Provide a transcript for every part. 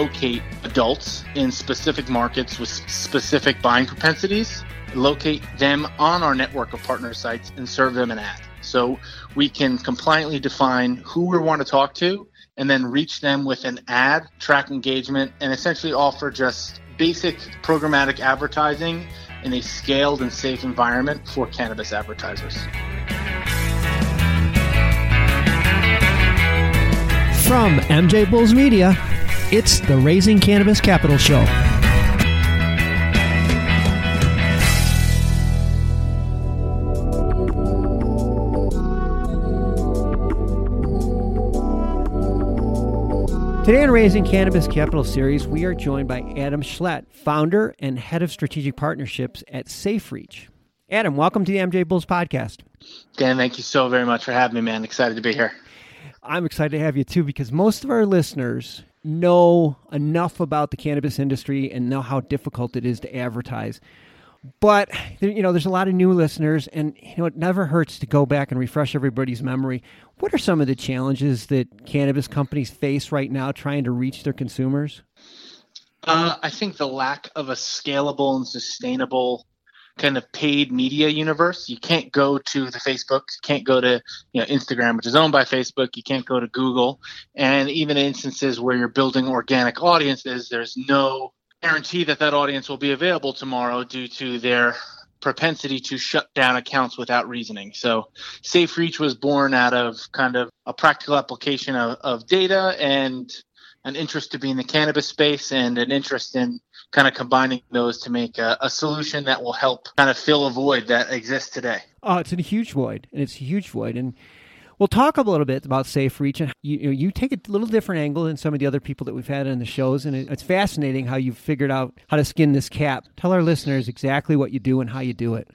locate adults in specific markets with specific buying propensities, locate them on our network of partner sites, and serve them an ad. So we can compliantly define who we want to talk to and then reach them with an ad, track engagement, and essentially offer just basic programmatic advertising in a scaled and safe environment for cannabis advertisers. From MJ Bulls Media, it's the Raising Cannabis Capital Show. Today on Raising Cannabis Capital Series, we are joined by Adam Schlett, founder and head of strategic partnerships at SafeReach. Adam, welcome to the MJ Bulls podcast. Dan, thank you so very much for having me, man. Excited to be here. I'm excited to have you too because most of our listeners know enough about the cannabis industry and know how difficult it is to advertise. But you know, there's a lot of new listeners, and you know, it never hurts to go back and refresh everybody's memory. What are some of the challenges that cannabis companies face right now trying to reach their consumers? Uh, I think the lack of a scalable and sustainable kind of paid media universe. You can't go to the Facebook, you can't go to you know Instagram, which is owned by Facebook. You can't go to Google, and even in instances where you're building organic audiences, there's no guarantee that that audience will be available tomorrow due to their propensity to shut down accounts without reasoning. So Safe Reach was born out of kind of a practical application of, of data and an interest to be in the cannabis space and an interest in kind of combining those to make a, a, solution that will help kind of fill a void that exists today. Oh, it's a huge void, and it's a huge void. And we'll talk a little bit about Safe Reach, and you, you, take a little different angle than some of the other people that we've had in the shows, and it, it's fascinating how you've figured out how to skin this cap. Tell our listeners exactly what you do and how you do it.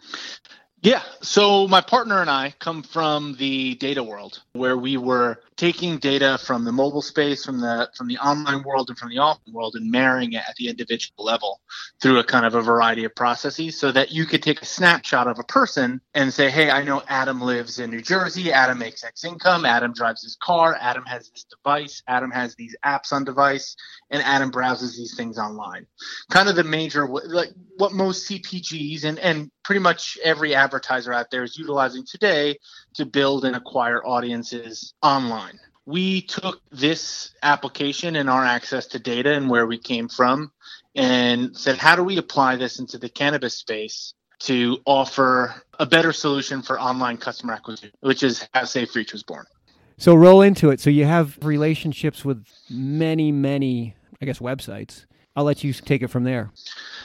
Yeah. So my partner and I come from the data world where we were taking data from the mobile space, from the from the online world and from the offline world and marrying it at the individual level through a kind of a variety of processes so that you could take a snapshot of a person and say, Hey, I know Adam lives in New Jersey, Adam makes X income, Adam drives his car, Adam has this device, Adam has these apps on device, and Adam browses these things online. Kind of the major like what most CPGs and, and pretty much every advertiser out there is utilizing today to build and acquire audiences online. We took this application and our access to data and where we came from and said, how do we apply this into the cannabis space to offer a better solution for online customer acquisition, which is how Safe Reach was born. So roll into it. So you have relationships with many, many, I guess, websites. I'll let you take it from there.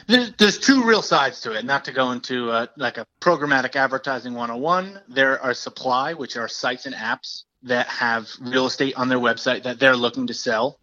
There's two real sides to it. Not to go into a, like a programmatic advertising 101. There are supply, which are sites and apps that have real estate on their website that they're looking to sell.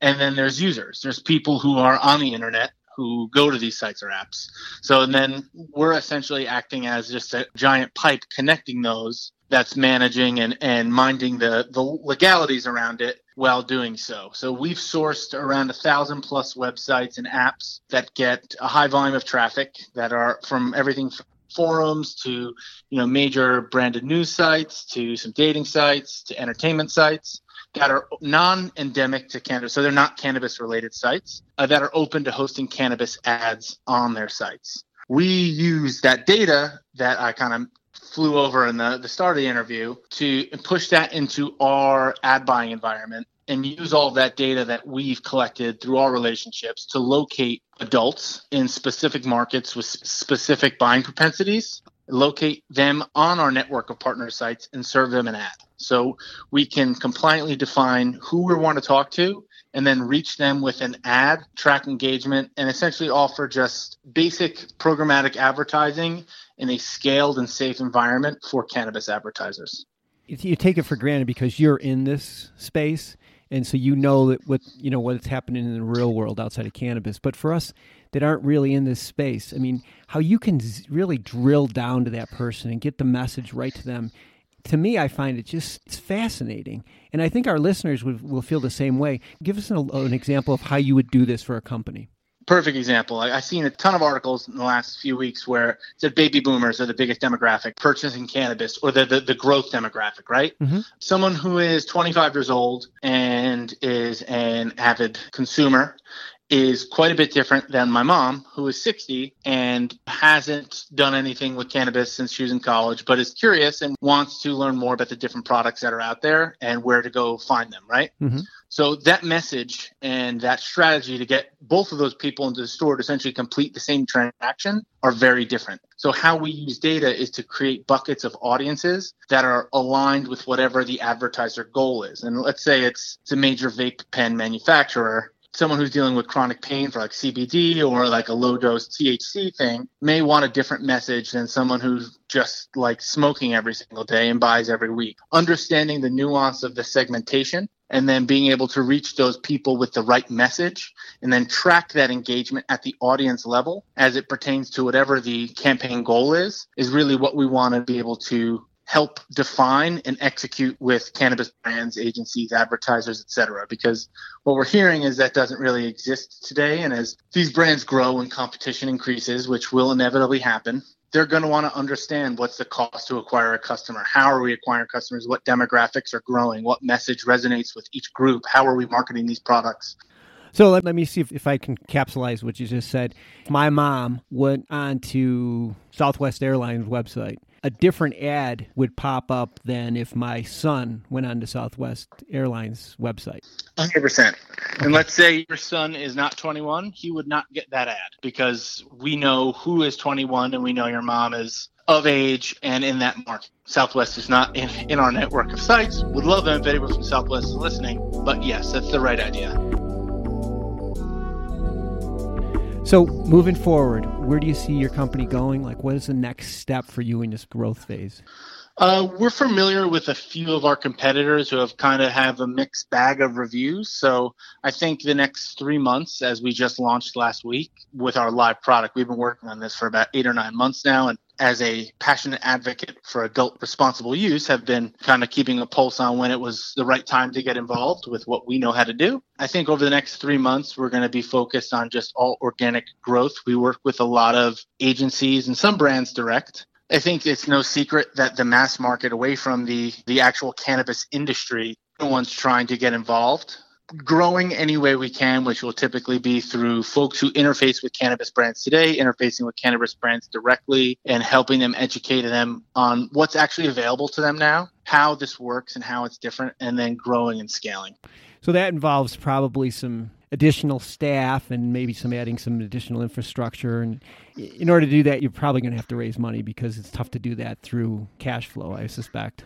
And then there's users. There's people who are on the internet who go to these sites or apps. So and then we're essentially acting as just a giant pipe connecting those that's managing and, and minding the, the legalities around it while doing so. So we've sourced around a thousand plus websites and apps that get a high volume of traffic that are from everything from forums to you know major branded news sites to some dating sites to entertainment sites that are non-endemic to cannabis so they're not cannabis related sites uh, that are open to hosting cannabis ads on their sites. We use that data that i kind of flew over in the, the start of the interview to push that into our ad buying environment and use all that data that we've collected through our relationships to locate adults in specific markets with specific buying propensities, locate them on our network of partner sites and serve them an ad. So we can compliantly define who we want to talk to and then reach them with an ad, track engagement, and essentially offer just basic programmatic advertising in a scaled and safe environment for cannabis advertisers. You take it for granted because you're in this space, and so you know that what you know what's happening in the real world outside of cannabis. But for us that aren't really in this space, I mean, how you can really drill down to that person and get the message right to them. To me, I find it just it's fascinating, and I think our listeners would, will feel the same way. Give us an, an example of how you would do this for a company perfect example. I, I've seen a ton of articles in the last few weeks where it said baby boomers are the biggest demographic purchasing cannabis or the, the, the growth demographic, right? Mm-hmm. Someone who is 25 years old and is an avid consumer is quite a bit different than my mom, who is 60 and hasn't done anything with cannabis since she was in college, but is curious and wants to learn more about the different products that are out there and where to go find them, right? Mm-hmm. So that message and that strategy to get both of those people into the store to essentially complete the same transaction are very different. So how we use data is to create buckets of audiences that are aligned with whatever the advertiser goal is. And let's say it's, it's a major vape pen manufacturer someone who's dealing with chronic pain for like CBD or like a low dose THC thing may want a different message than someone who's just like smoking every single day and buys every week. Understanding the nuance of the segmentation and then being able to reach those people with the right message and then track that engagement at the audience level as it pertains to whatever the campaign goal is is really what we want to be able to help define and execute with cannabis brands, agencies, advertisers, et cetera. Because what we're hearing is that doesn't really exist today. And as these brands grow and competition increases, which will inevitably happen, they're going to want to understand what's the cost to acquire a customer. How are we acquiring customers? What demographics are growing? What message resonates with each group? How are we marketing these products? So let, let me see if, if I can capsulize what you just said. My mom went on to Southwest Airlines website a different ad would pop up than if my son went on to Southwest Airlines website. 100%. And let's say your son is not 21, he would not get that ad because we know who is 21 and we know your mom is of age and in that market. Southwest is not in, in our network of sites. Would love them if anyone from Southwest is listening, but yes, that's the right idea. So, moving forward, where do you see your company going? Like, what is the next step for you in this growth phase? Uh, we're familiar with a few of our competitors who have kind of have a mixed bag of reviews. So I think the next three months, as we just launched last week with our live product, we've been working on this for about eight or nine months now, and as a passionate advocate for adult responsible use, have been kind of keeping a pulse on when it was the right time to get involved with what we know how to do. I think over the next three months, we're going to be focused on just all organic growth. We work with a lot of agencies and some brands direct. I think it's no secret that the mass market away from the, the actual cannabis industry, no one's trying to get involved growing any way we can, which will typically be through folks who interface with cannabis brands today, interfacing with cannabis brands directly and helping them educate them on what's actually available to them now, how this works and how it's different, and then growing and scaling. So that involves probably some additional staff and maybe some adding some additional infrastructure and in order to do that you're probably going to have to raise money because it's tough to do that through cash flow i suspect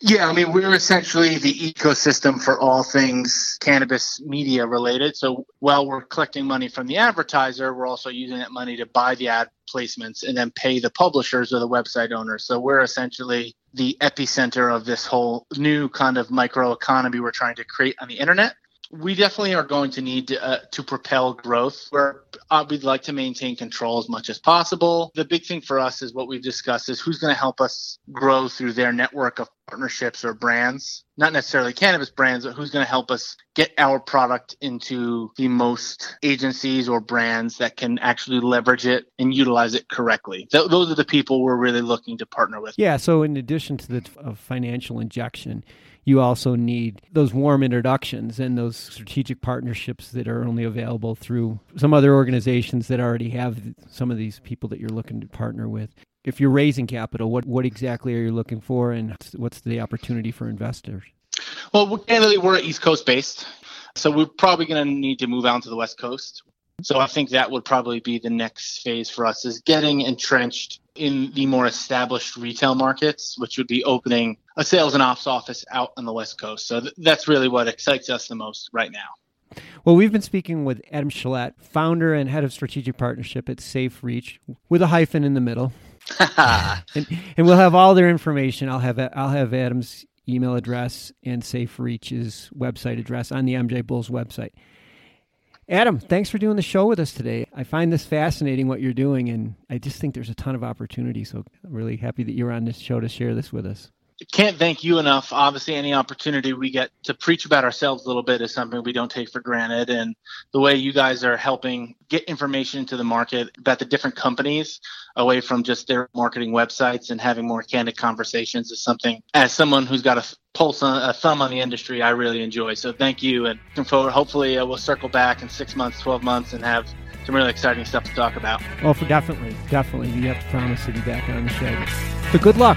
yeah, I mean, we're essentially the ecosystem for all things cannabis media related. So while we're collecting money from the advertiser, we're also using that money to buy the ad placements and then pay the publishers or the website owners. So we're essentially the epicenter of this whole new kind of micro economy we're trying to create on the internet we definitely are going to need to, uh, to propel growth where uh, we'd like to maintain control as much as possible. The big thing for us is what we've discussed is who's going to help us grow through their network of partnerships or brands, not necessarily cannabis brands, but who's going to help us get our product into the most agencies or brands that can actually leverage it and utilize it correctly. Th- those are the people we're really looking to partner with. Yeah. So in addition to the uh, financial injection, you also need those warm introductions and those strategic partnerships that are only available through some other organizations that already have some of these people that you're looking to partner with. If you're raising capital, what, what exactly are you looking for and what's the opportunity for investors? Well, candidly, we're East Coast based. So we're probably going to need to move out to the West Coast. So I think that would probably be the next phase for us is getting entrenched in the more established retail markets, which would be opening a sales and ops office out on the West Coast. So th- that's really what excites us the most right now. Well, we've been speaking with Adam Chalette, founder and head of strategic partnership at Safe Reach, with a hyphen in the middle. and, and, we'll have all their information. I'll have I'll have Adam's email address and Safe Reach's website address on the MJ Bulls website. Adam, thanks for doing the show with us today. I find this fascinating what you're doing, and I just think there's a ton of opportunity. So I'm really happy that you're on this show to share this with us. Can't thank you enough. Obviously, any opportunity we get to preach about ourselves a little bit is something we don't take for granted. And the way you guys are helping get information into the market about the different companies away from just their marketing websites and having more candid conversations is something, as someone who's got a pulse on, a thumb on the industry, I really enjoy. So thank you. And forward, hopefully, uh, we'll circle back in six months, 12 months, and have some really exciting stuff to talk about. Well, for definitely, definitely, you have to promise to be back on the show. So good luck.